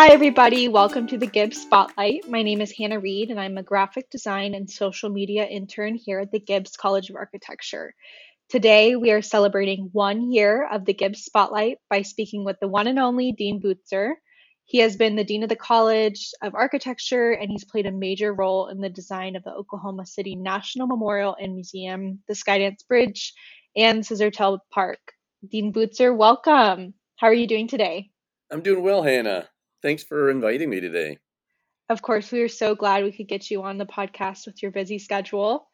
Hi, everybody. Welcome to the Gibbs Spotlight. My name is Hannah Reed, and I'm a graphic design and social media intern here at the Gibbs College of Architecture. Today, we are celebrating one year of the Gibbs Spotlight by speaking with the one and only Dean Butzer. He has been the Dean of the College of Architecture, and he's played a major role in the design of the Oklahoma City National Memorial and Museum, the Skydance Bridge, and Scissortail Park. Dean Butzer, welcome. How are you doing today? I'm doing well, Hannah. Thanks for inviting me today. Of course, we are so glad we could get you on the podcast with your busy schedule.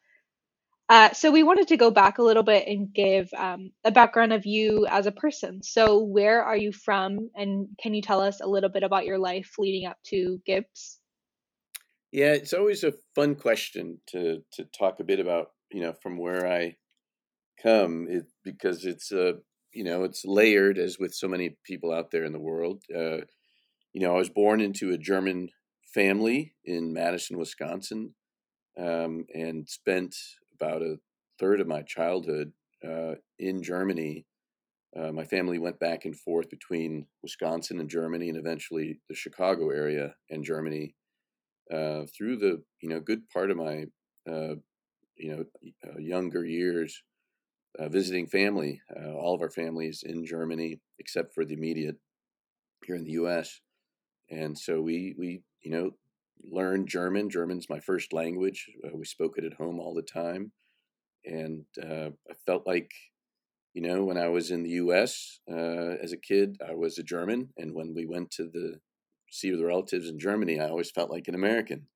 Uh, so, we wanted to go back a little bit and give um, a background of you as a person. So, where are you from? And can you tell us a little bit about your life leading up to Gibbs? Yeah, it's always a fun question to to talk a bit about, you know, from where I come, it, because it's uh, you know, it's layered as with so many people out there in the world. Uh, you know, I was born into a German family in Madison, Wisconsin, um, and spent about a third of my childhood uh, in Germany. Uh, my family went back and forth between Wisconsin and Germany, and eventually the Chicago area and Germany uh, through the you know good part of my uh, you know uh, younger years. Uh, visiting family, all of our families in Germany, except for the immediate here in the U.S and so we we you know learned German. German's my first language. Uh, we spoke it at home all the time, and uh, I felt like you know when I was in the U.S. Uh, as a kid, I was a German, and when we went to the see the relatives in Germany, I always felt like an American.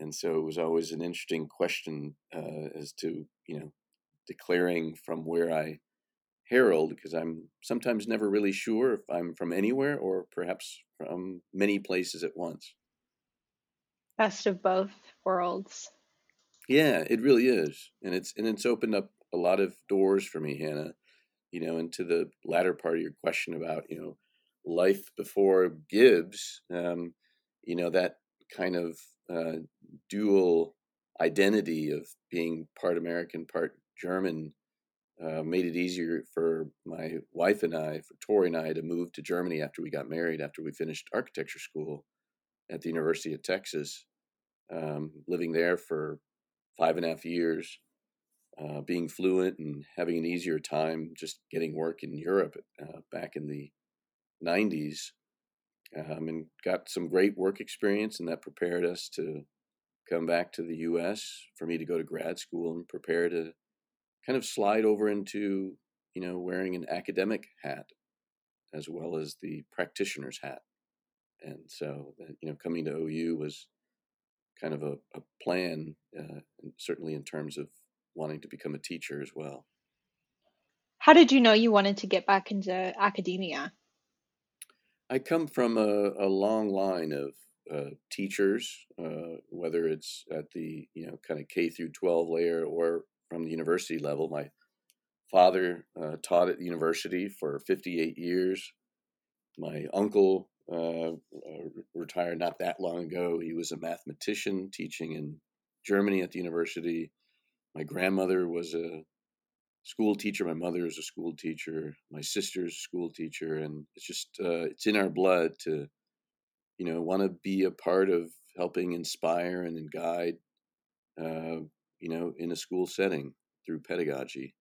And so it was always an interesting question uh, as to you know declaring from where I herald because I'm sometimes never really sure if I'm from anywhere or perhaps from many places at once. Best of both worlds. Yeah, it really is. And it's and it's opened up a lot of doors for me, Hannah. You know, into the latter part of your question about, you know, life before Gibbs, um, you know, that kind of uh, dual identity of being part American, part German uh, made it easier for my wife and I, for Tori and I, to move to Germany after we got married, after we finished architecture school at the University of Texas. Um, living there for five and a half years, uh, being fluent and having an easier time just getting work in Europe uh, back in the 90s. Um, and got some great work experience, and that prepared us to come back to the U.S. for me to go to grad school and prepare to kind of slide over into you know wearing an academic hat as well as the practitioner's hat. And so you know coming to ou was kind of a, a plan uh, certainly in terms of wanting to become a teacher as well. How did you know you wanted to get back into academia? I come from a, a long line of uh, teachers, uh, whether it's at the you know kind of K through 12 layer or from the university level. My father uh, taught at the university for 58 years. My uncle uh, uh, retired not that long ago. He was a mathematician teaching in Germany at the university. My grandmother was a school teacher. My mother is a school teacher. My sister's a school teacher, and it's just uh, it's in our blood to, you know, want to be a part of helping inspire and guide uh, you know, in a school setting through pedagogy.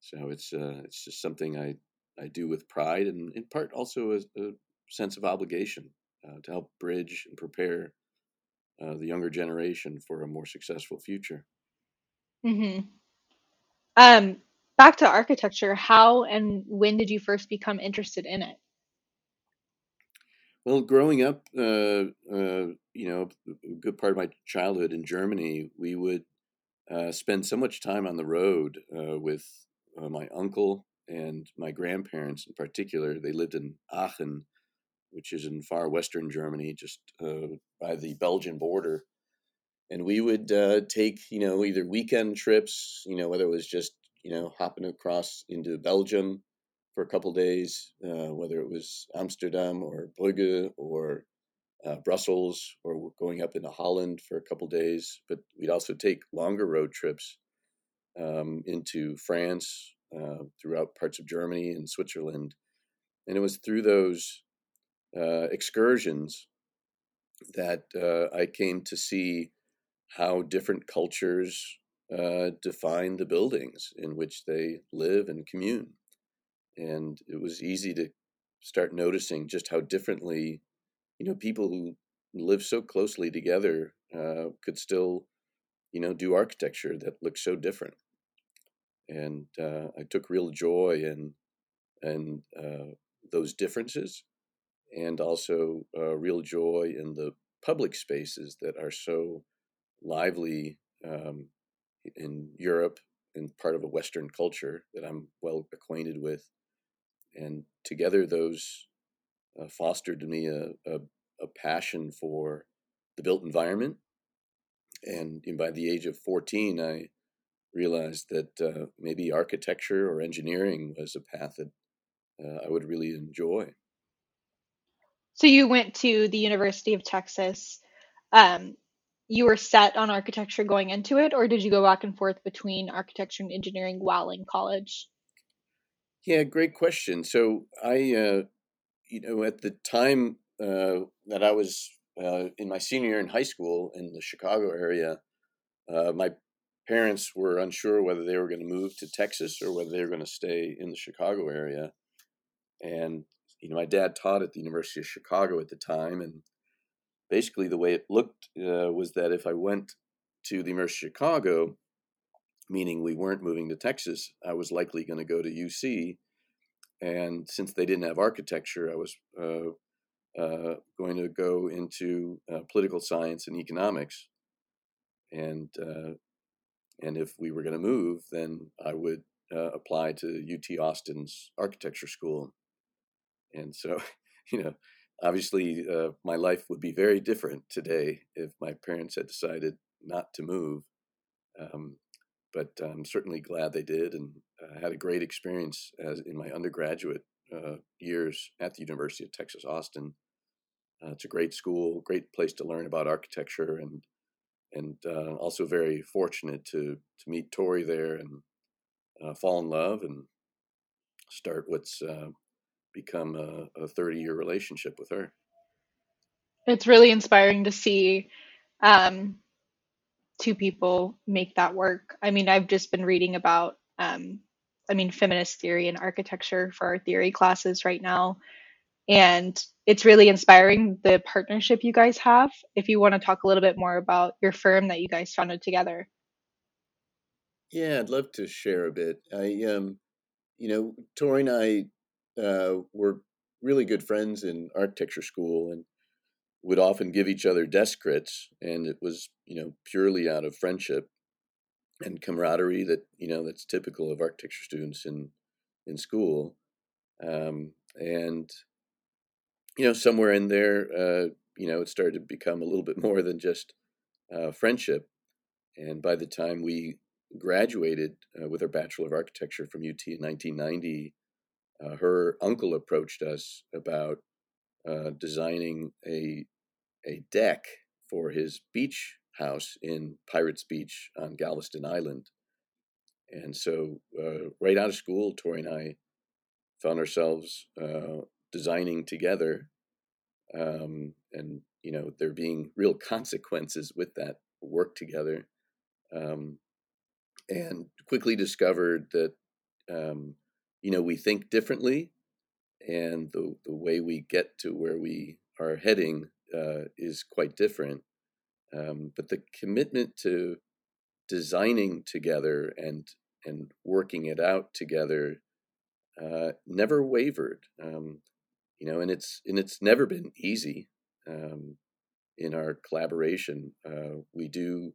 So it's uh, it's just something I I do with pride and in part also a, a sense of obligation uh, to help bridge and prepare uh, the younger generation for a more successful future. Mm-hmm. Um, back to architecture. How and when did you first become interested in it? Well, growing up, uh, uh, you know, a good part of my childhood in Germany, we would uh, spend so much time on the road uh, with uh, my uncle and my grandparents in particular. They lived in Aachen, which is in far western Germany, just uh, by the Belgian border. And we would uh, take, you know, either weekend trips, you know, whether it was just, you know, hopping across into Belgium for a couple days, uh, whether it was Amsterdam or Brugge or uh, Brussels or going up into Holland for a couple days. But we'd also take longer road trips um, into France, uh, throughout parts of Germany and Switzerland. And it was through those uh, excursions that uh, I came to see how different cultures uh, define the buildings in which they live and commune. And it was easy to start noticing just how differently, you know, people who live so closely together uh, could still, you know, do architecture that looks so different. And uh, I took real joy in and uh, those differences, and also uh, real joy in the public spaces that are so lively um, in Europe and part of a Western culture that I'm well acquainted with. And together, those uh, fostered in me a, a, a, passion for the built environment. And, by the age of 14, I realized that uh, maybe architecture or engineering was a path that uh, I would really enjoy. So you went to the University of Texas. Um, you were set on architecture going into it, or did you go back and forth between architecture and engineering while in college? Yeah, great question. So I, uh, you know, at the time uh, that I was uh, in my senior year in high school in the Chicago area, uh, my parents were unsure whether they were going to move to Texas or whether they were going to stay in the Chicago area. And you know, my dad taught at the University of Chicago at the time, and basically the way it looked uh, was that if I went to the University of Chicago, meaning we weren't moving to Texas, I was likely going to go to UC. And since they didn't have architecture, I was uh, uh, going to go into uh, political science and economics. And uh, and if we were going to move, then I would uh, apply to UT Austin's architecture school and so, you know, obviously uh, my life would be very different today if my parents had decided not to move. Um, but I'm certainly glad they did, and I had a great experience as in my undergraduate uh, years at the University of Texas Austin. Uh, it's a great school, great place to learn about architecture, and and uh, also very fortunate to to meet Tori there and uh, fall in love and start what's uh, become a, a 30 year relationship with her. It's really inspiring to see um, two people make that work. I mean, I've just been reading about, um, I mean, feminist theory and architecture for our theory classes right now. And it's really inspiring the partnership you guys have. If you want to talk a little bit more about your firm that you guys founded together. Yeah, I'd love to share a bit. I, um, you know, Tori and I uh, were really good friends in architecture school and would often give each other desk crits, and it was you know purely out of friendship and camaraderie that you know that's typical of architecture students in in school, um, and you know somewhere in there, uh, you know, it started to become a little bit more than just uh, friendship, and by the time we graduated uh, with our bachelor of architecture from UT in 1990 uh, her uncle approached us about uh, designing a a deck for his beach house in Pirates Beach on Galveston Island. And so, uh, right out of school, Tori and I found ourselves uh, designing together, um, and you know there being real consequences with that work together. Um, and quickly discovered that um, you know we think differently and the, the way we get to where we are heading uh, is quite different um, but the commitment to designing together and and working it out together uh, never wavered um, you know and it's and it's never been easy um, in our collaboration uh, we do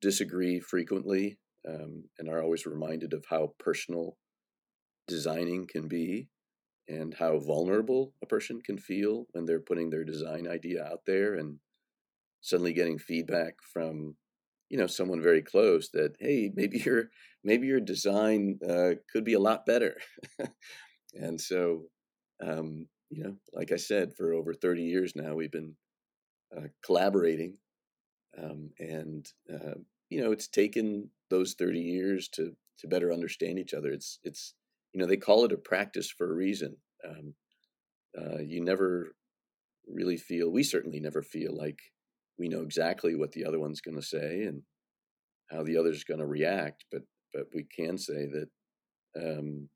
disagree frequently um, and are always reminded of how personal designing can be and how vulnerable a person can feel when they're putting their design idea out there and suddenly getting feedback from you know someone very close that hey maybe your maybe your design uh, could be a lot better. And so um, you know like i said for over 30 years now we've been uh, collaborating um, and uh, you know it's taken those 30 years to to better understand each other. It's it's you know they call it a practice for a reason. Um, uh, you never really feel, we certainly never feel like we know exactly what the other one's going to say and how the other's going to react, but but we can say that um,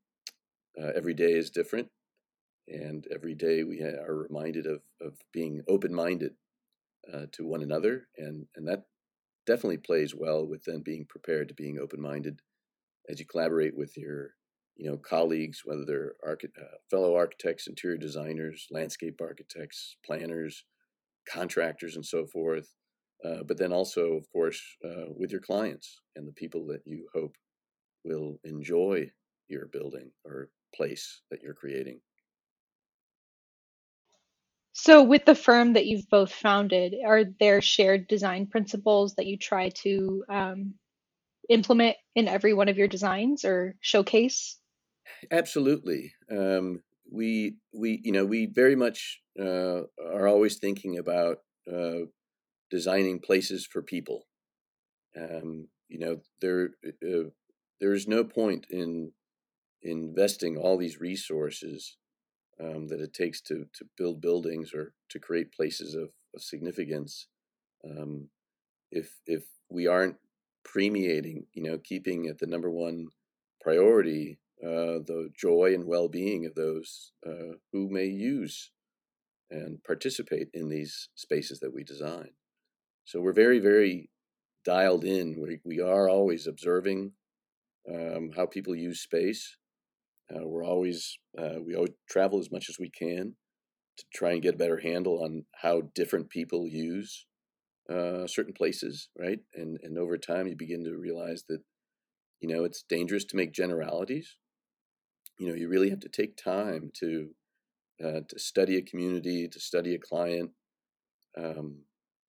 uh, every day is different, and every day we are reminded of of being open minded uh, to one another, and and that definitely plays well with then being prepared to being open minded as you collaborate with your you know colleagues, whether they're archi- uh, fellow architects, interior designers, landscape architects, planners, contractors, and so forth. Uh, but then also, of course, uh, with your clients and the people that you hope will enjoy your building or place that you're creating. So, with the firm that you've both founded, are there shared design principles that you try to um, implement in every one of your designs or showcase? Absolutely. Um, we we you know we very much uh, are always thinking about uh, designing places for people. Um, you know there uh, there is no point in investing all these resources um, that it takes to to build buildings or to create places of, of significance um, if if we aren't premiating you know keeping at the number one priority uh, the joy and well-being of those uh, who may use and participate in these spaces that we design so we're very very dialed in we, we are always observing um, how people use space uh, we're always uh, we always travel as much as we can to try and get a better handle on how different people use uh, certain places, right? And and over time, you begin to realize that you know it's dangerous to make generalities. You know, you really have to take time to uh, to study a community, to study a client, um,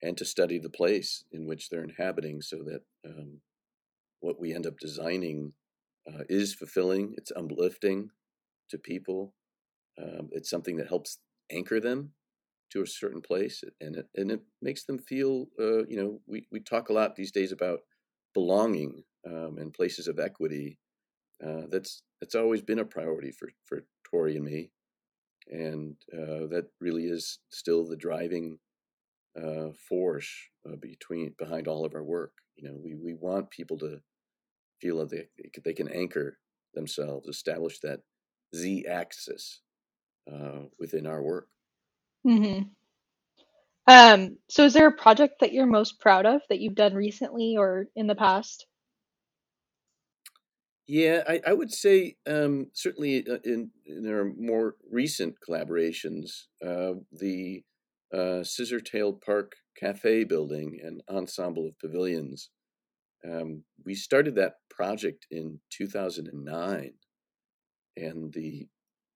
and to study the place in which they're inhabiting, so that um, what we end up designing uh, is fulfilling, it's uplifting to people. Um, it's something that helps anchor them to a certain place, and it and it makes them feel. Uh, you know, we we talk a lot these days about belonging um, and places of equity. Uh, that's that's always been a priority for for Tori and me, and uh, that really is still the driving uh, force uh, between behind all of our work. You know, we we want people to feel that they, they can anchor themselves, establish that z axis uh, within our work. hmm Um, so, is there a project that you're most proud of that you've done recently or in the past? Yeah, I, I would say um, certainly uh, in, in our more recent collaborations, uh, the uh, Scissortail Park Cafe building and ensemble of pavilions. Um, we started that project in 2009, and the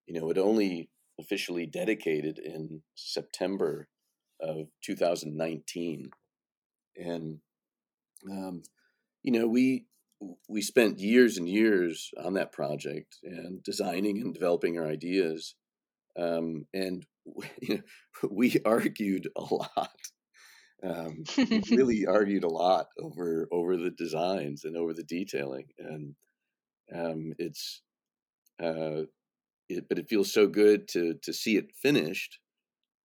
you know it only officially dedicated in September of 2019, and um, you know we we spent years and years on that project and designing and developing our ideas, um, and you know, we argued a lot um, really argued a lot over over the designs and over the detailing, and um, it's uh, it, but it feels so good to to see it finished,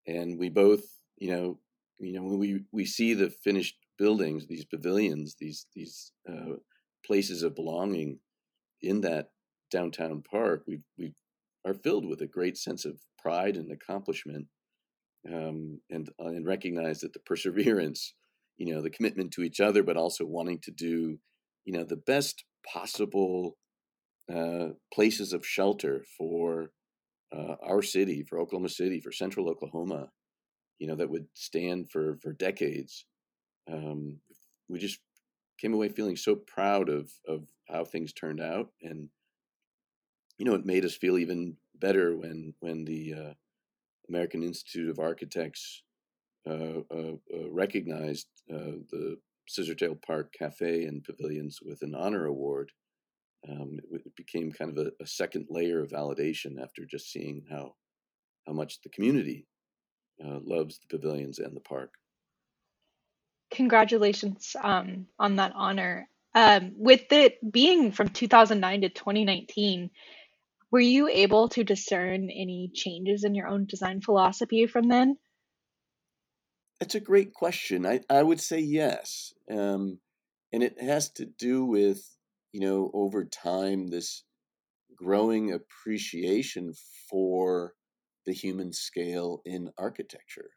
and we both, you know, you know, when we we see the finished buildings, these pavilions, these these uh, places of belonging in that downtown park, we we are filled with a great sense of pride and accomplishment um, and uh, and recognize that the perseverance, you know, the commitment to each other, but also wanting to do, you know, the best possible uh, places of shelter for uh, our city, for Oklahoma City, for Central Oklahoma, you know, that would stand for for decades. Um, we just came away feeling so proud of of how things turned out, and you know, it made us feel even better when when the uh, American Institute of Architects uh, uh, uh recognized uh, the Scissortail Park Cafe and Pavilions with an honor award. Um, it, became kind of a, a, second layer of validation after just seeing how how much the community uh, loves the pavilions and the park. Congratulations um, on that honor. Um, with it being from 2009 to 2019, were you able to discern any changes in your own design philosophy from then? That's a great question. I, I would say yes. Um, and it has to do with, you know, over time, this growing appreciation for the human scale in architecture.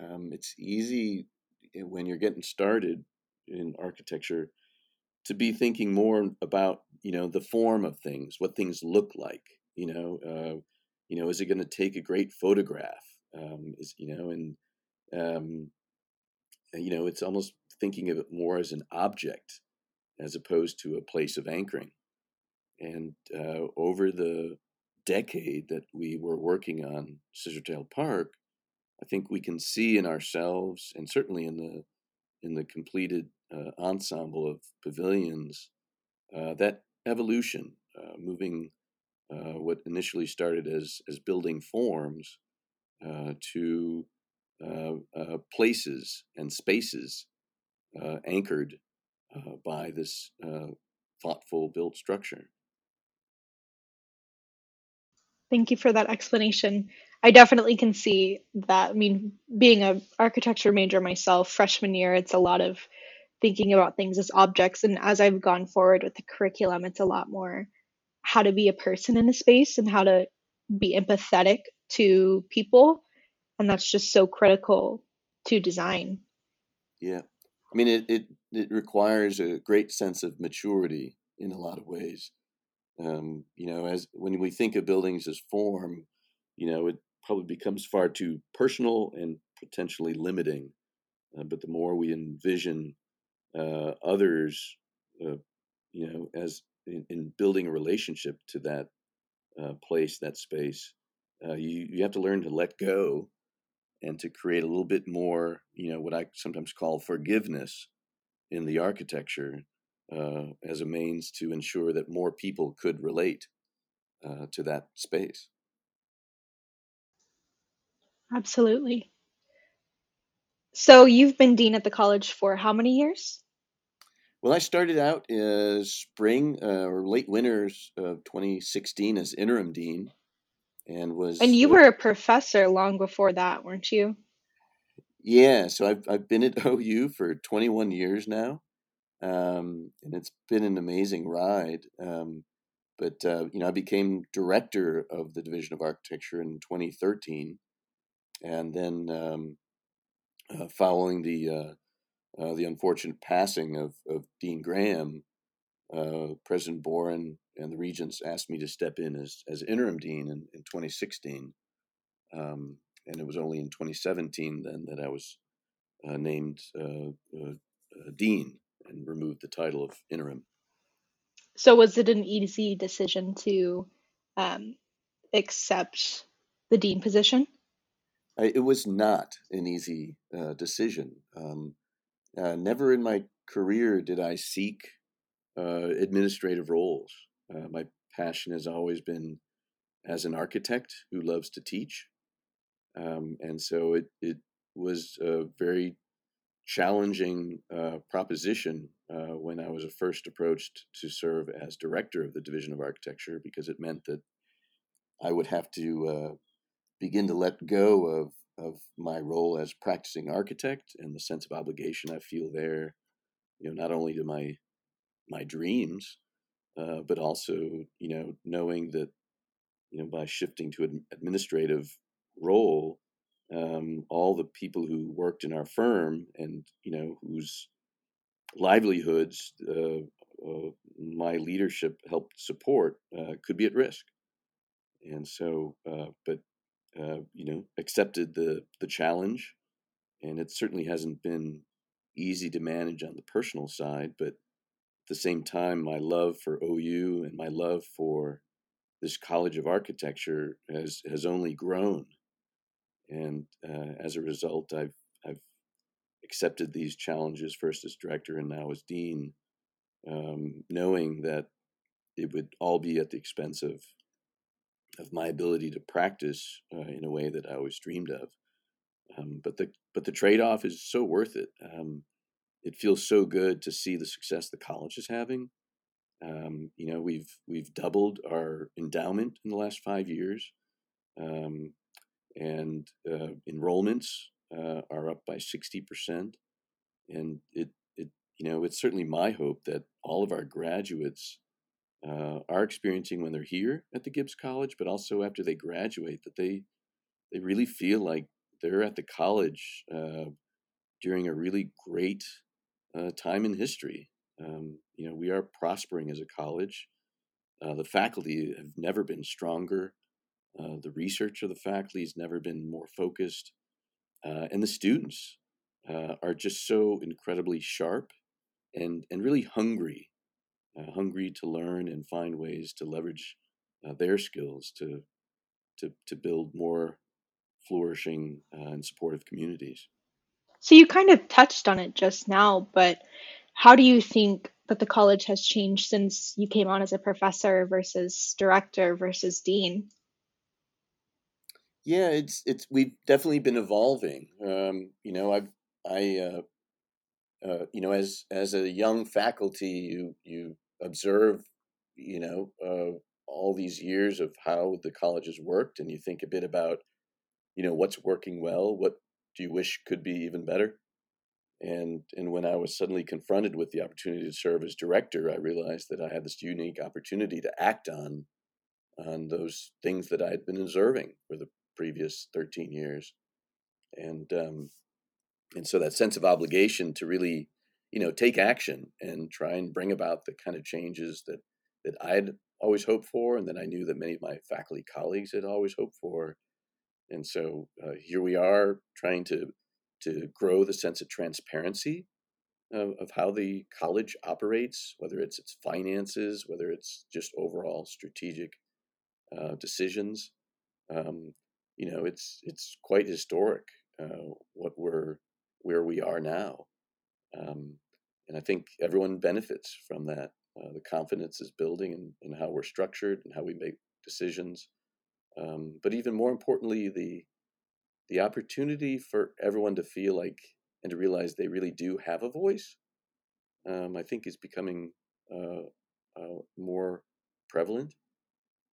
Um, it's easy when you're getting started in architecture to be thinking more about you know the form of things, what things look like. You know, uh, you know, is it going to take a great photograph? Um, is you know, and um, you know, it's almost thinking of it more as an object as opposed to a place of anchoring. And uh, over the decade that we were working on Scissortail Park, I think we can see in ourselves, and certainly in the in the completed uh, ensemble of pavilions, uh, that evolution, uh, moving uh, what initially started as as building forms uh, to uh, places and spaces anchored by this thoughtful built structure. Thank you for that explanation. I definitely can see that. I mean, being an architecture major myself, freshman year, it's a lot of thinking about things as objects. And as I've gone forward with the curriculum, it's a lot more how to be a person in a space and how to be empathetic to people. And that's just so critical to design. Yeah. I mean, it, it, it requires a great sense of maturity in a lot of ways. Um, you know, as when we think of buildings as form, you know, it probably becomes far too personal and potentially limiting. Uh, but the more we envision uh, others, uh, you know, as in, in, building a relationship to that uh, place, that space, uh, you you have to learn to let go and to create a little bit more, you know, what I sometimes call forgiveness in the architecture uh, as a means to ensure that more people could relate to that space. Absolutely. So you've been dean at the college for how many years? Well, I started out as spring uh, or late winters of 2016 as interim dean, and was. And you were a professor long before that, weren't you? Yeah, so I've I've been at OU for 21 years now, um, and it's been an amazing ride. Um, but uh, you know, I became director of the Division of Architecture in 2013, and then um, uh, following the uh, uh, the unfortunate passing of, of Dean Graham, uh, President Boren and the regents asked me to step in as, as interim dean in, in 2016. Um, and it was only in 2017 then that I was uh, named dean and removed the title of interim. So, was it an easy decision to um, accept the dean position? It was not an easy uh, decision. Um, uh, never in my career did I seek uh, administrative roles. Uh, my passion has always been as an architect who loves to teach. Um, and so it, it was a very challenging uh, proposition uh, when I was first approached to serve as director of the Division of Architecture because it meant that I would have to begin to let go of of my role as practicing architect and the sense of obligation I feel there, you know, not only to my my dreams, uh, but also you know knowing that you know by shifting to an administrative role um, all the people who worked in our firm and you know whose livelihoods uh, uh, my leadership helped support uh, could be at risk. And so uh, but uh, you know accepted the the challenge and it certainly hasn't been easy to manage on the personal side but at the same time my love for OU and my love for this college of architecture has has only grown. And uh, as a result, I've I've accepted these challenges first as director and now as dean, um, knowing that it would all be at the expense of of my ability to practice uh, in a way that I always dreamed of. Um, but the but the trade off is so worth it. Um, it feels so good to see the success the college is having. Um, you know, we've we've doubled our endowment in the last five years. Um, and uh, enrollments uh, are up by 60%. And it, it, you know, it's certainly my hope that all of our graduates uh, are experiencing when they're here at the Gibbs College, but also after they graduate, that they, they really feel like they're at the college uh, during a really great uh, time in history. Um, you know, we are prospering as a college. Uh, the faculty have never been stronger. Uh, the research of the faculty has never been more focused. Uh, and the students are just so incredibly sharp and, and really hungry, uh, hungry to learn and find ways to leverage uh, their skills to, to, to build more flourishing and supportive communities. So you kind of touched on it just now, but how do you think that the college has changed since you came on as a professor versus director versus dean? Yeah, it's it's we've definitely been evolving. Um, you know, I've I uh, uh, you know as as a young faculty, you you observe you know uh, all these years of how the college has worked, and you think a bit about you know what's working well, what do you wish could be even better, and and when I was suddenly confronted with the opportunity to serve as director, I realized that I had this unique opportunity to act on on those things that I had been observing for the previous 13 years. And um, and so that sense of obligation to really, you know, take action and try and bring about the kind of changes that that I'd always hoped for, and that I knew that many of my faculty colleagues had always hoped for. And so uh, here we are trying to to grow the sense of transparency of, of, how the college operates, whether it's its finances, whether it's just overall strategic uh, decisions. Um, you know, it's it's quite historic uh, what we're where we are now, um, and I think everyone benefits from that. Uh, the confidence is building in, in how we're structured and how we make decisions, um, but even more importantly, the the opportunity for everyone to feel like and to realize they really do have a voice. Um, I think is becoming uh, uh more prevalent.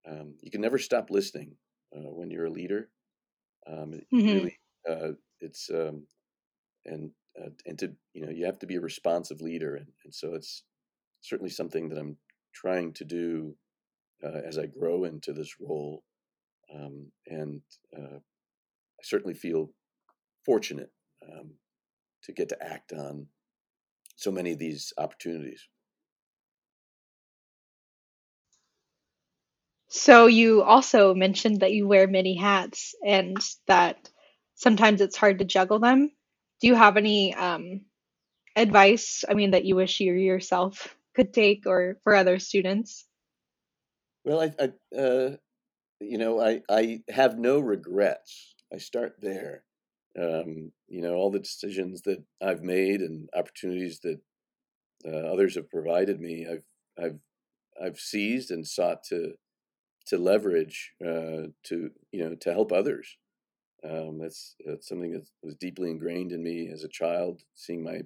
Um, you can never stop listening uh, when you're a leader. Um, it mm-hmm. really, uh, it's um, and uh, and to you know you have to be a responsive leader, and, and so it's certainly something that I'm trying to do uh, as I grow into this role, um, and uh, I certainly feel fortunate um, to get to act on so many of these opportunities. So you also mentioned that you wear many hats and that sometimes it's hard to juggle them. Do you have any um, advice, I mean, that you wish you yourself could take or for other students? Well, I, I uh, you know, I, I have no regrets. I start there. Um, you know, all the decisions that I've made and opportunities that uh, others have provided me, I've, I've, I've seized and sought to to leverage uh, to you know to help others. Um, that's something that was deeply ingrained in me as a child, seeing my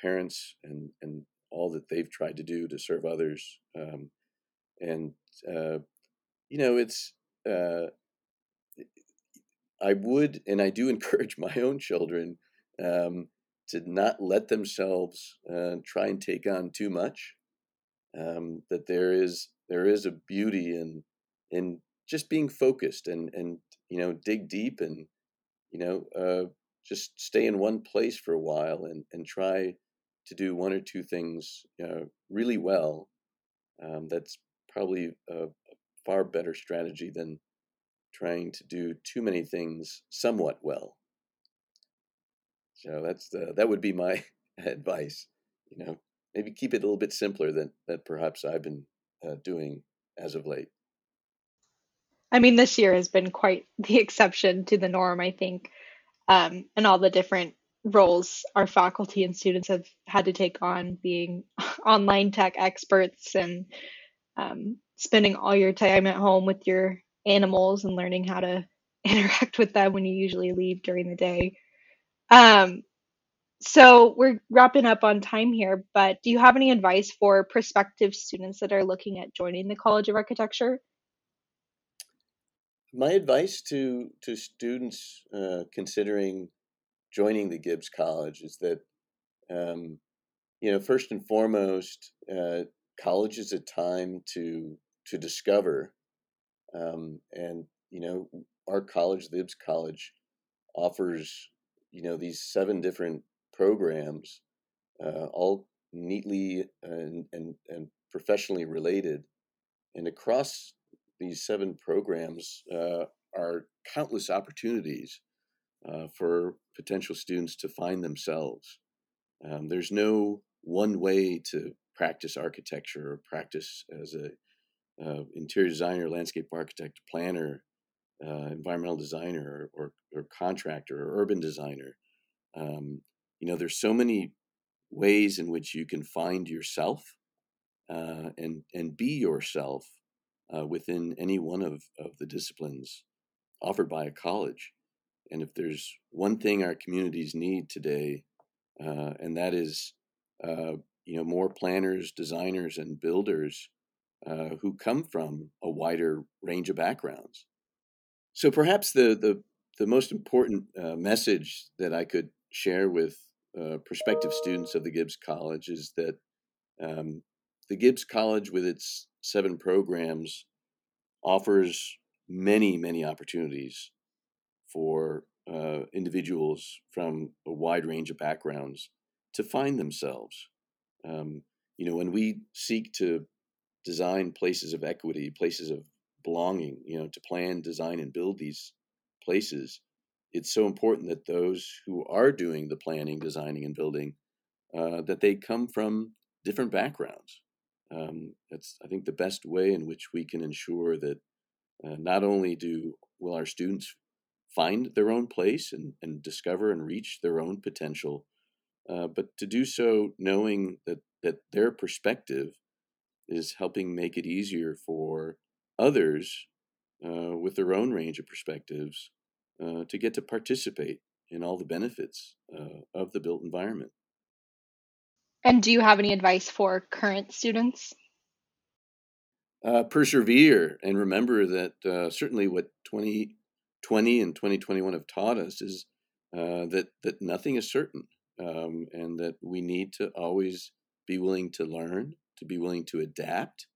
parents and and all that they've tried to do to serve others. Um, and uh, you know, it's uh, I would and I do encourage my own children um, to not let themselves uh, try and take on too much. Um, that there is there is a beauty in in just being focused and and you know dig deep and you know uh, just stay in one place for a while and and try to do one or two things you know, really well. Um, that's probably a, a far better strategy than trying to do too many things somewhat well. So that's the that would be my advice. You know, maybe keep it a little bit simpler than that perhaps I've been uh, doing as of late. I mean, this year has been quite the exception to the norm, I think, um, and all the different roles our faculty and students have had to take on being online tech experts and um, spending all your time at home with your animals and learning how to interact with them when you usually leave during the day. Um, so we're wrapping up on time here, but do you have any advice for prospective students that are looking at joining the College of Architecture? My advice to to students uh, considering joining the Gibbs College is that, um, you know, first and foremost, uh, college is a time to to discover, um, and you know, our college, the Gibbs College, offers you know these seven different programs, uh, all neatly and, and and professionally related, and across these seven programs uh, are countless opportunities uh, for potential students to find themselves. Um, there's no one way to practice architecture or practice as a uh, interior designer, landscape architect, planner, uh, environmental designer, or, or, or, contractor, or urban designer. Um, you know, there's so many ways in which you can find yourself uh, and and be yourself uh, within any one of, of the disciplines offered by a college. And if there's one thing our communities need today, uh, and that is, uh, you know, more planners, designers, and builders uh, who come from a wider range of backgrounds. So perhaps the the, the most important uh, message that I could share with uh, prospective students of the Gibbs College is that um, the Gibbs College, with its seven programs, offers many, many opportunities for uh, individuals from a wide range of backgrounds to find themselves. Um, you know, when we seek to design places of equity, places of belonging, you know, to plan, design, and build these places, it's so important that those who are doing the planning, designing, and building, uh, that they come from different backgrounds. Um, that's, I think, the best way in which we can ensure that uh, not only do will our students find their own place and, and discover and reach their own potential, uh, but to do so knowing that, that their perspective is helping make it easier for others uh, with their own range of perspectives uh, to get to participate in all the benefits uh, of the built environment. And do you have any advice for current students? Uh, persevere and remember that uh, certainly what 2020 and 2021 have taught us is uh, that that nothing is certain um, and that we need to always be willing to learn to be willing to adapt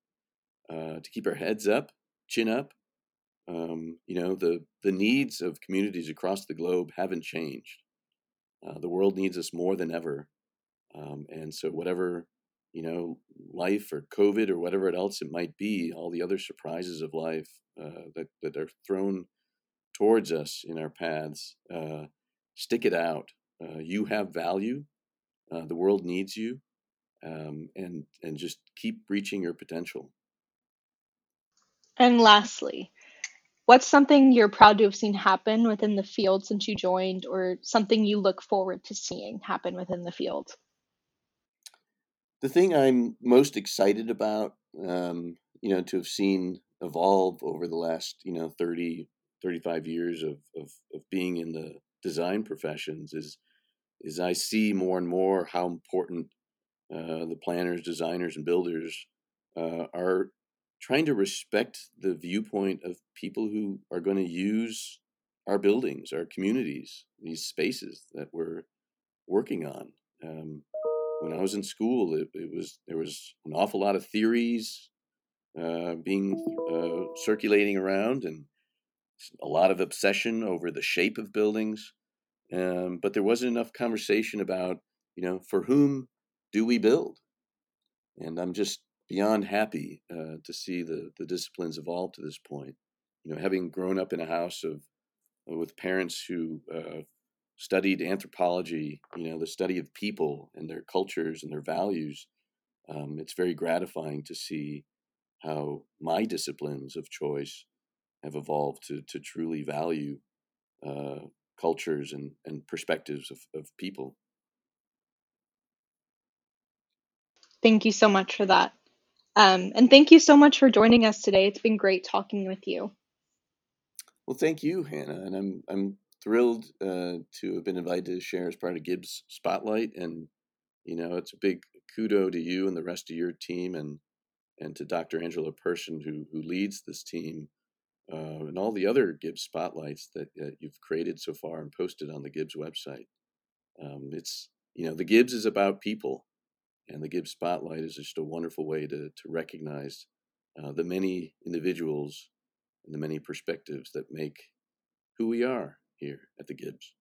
uh, to keep our heads up chin up. Um, you know the the needs of communities across the globe haven't changed. Uh, the world needs us more than ever um, and so whatever you know life or covid or whatever else it might be all the other surprises of life uh, that, that are thrown towards us in our paths uh, stick it out. Uh, you have value uh, the world needs you um, and and just keep reaching your potential. And lastly what's something you're proud to have seen happen within the field since you joined or something you look forward to seeing happen within the field the thing I'm most excited about, um, you know, to have seen evolve over the last, you know, 30, 35 years of, of, of being in the design professions is, is I see more and more how important uh, the planners, designers, and builders uh, are trying to respect the viewpoint of people who are going to use our buildings, our communities, these spaces that we're working on. Um, when I was in school, it, it was there was an awful lot of theories uh, being uh, circulating around, and a lot of obsession over the shape of buildings. Um, but there wasn't enough conversation about, you know, for whom do we build? And I'm just beyond happy uh, to see the the disciplines evolve to this point. You know, having grown up in a house of with parents who uh, studied anthropology, you know, the study of people and their cultures and their values, um, it's very gratifying to see how my disciplines of choice have evolved to, to truly value uh, cultures and, and perspectives of, of people. Thank you so much for that. Um, and thank you so much for joining us today. It's been great talking with you. Well, thank you, Hannah, and I'm I'm thrilled uh, to have been invited to share as part of Gibbs Spotlight, and you know it's a big kudo to you and the rest of your team, and and to Dr. Angela Person who who leads this team, uh, and all the other Gibbs Spotlights that uh, you've created so far and posted on the Gibbs website. Um, it's you know the Gibbs is about people, and the Gibbs Spotlight is just a wonderful way to to recognize uh, the many individuals and the many perspectives that make who we are here at the Gibbs.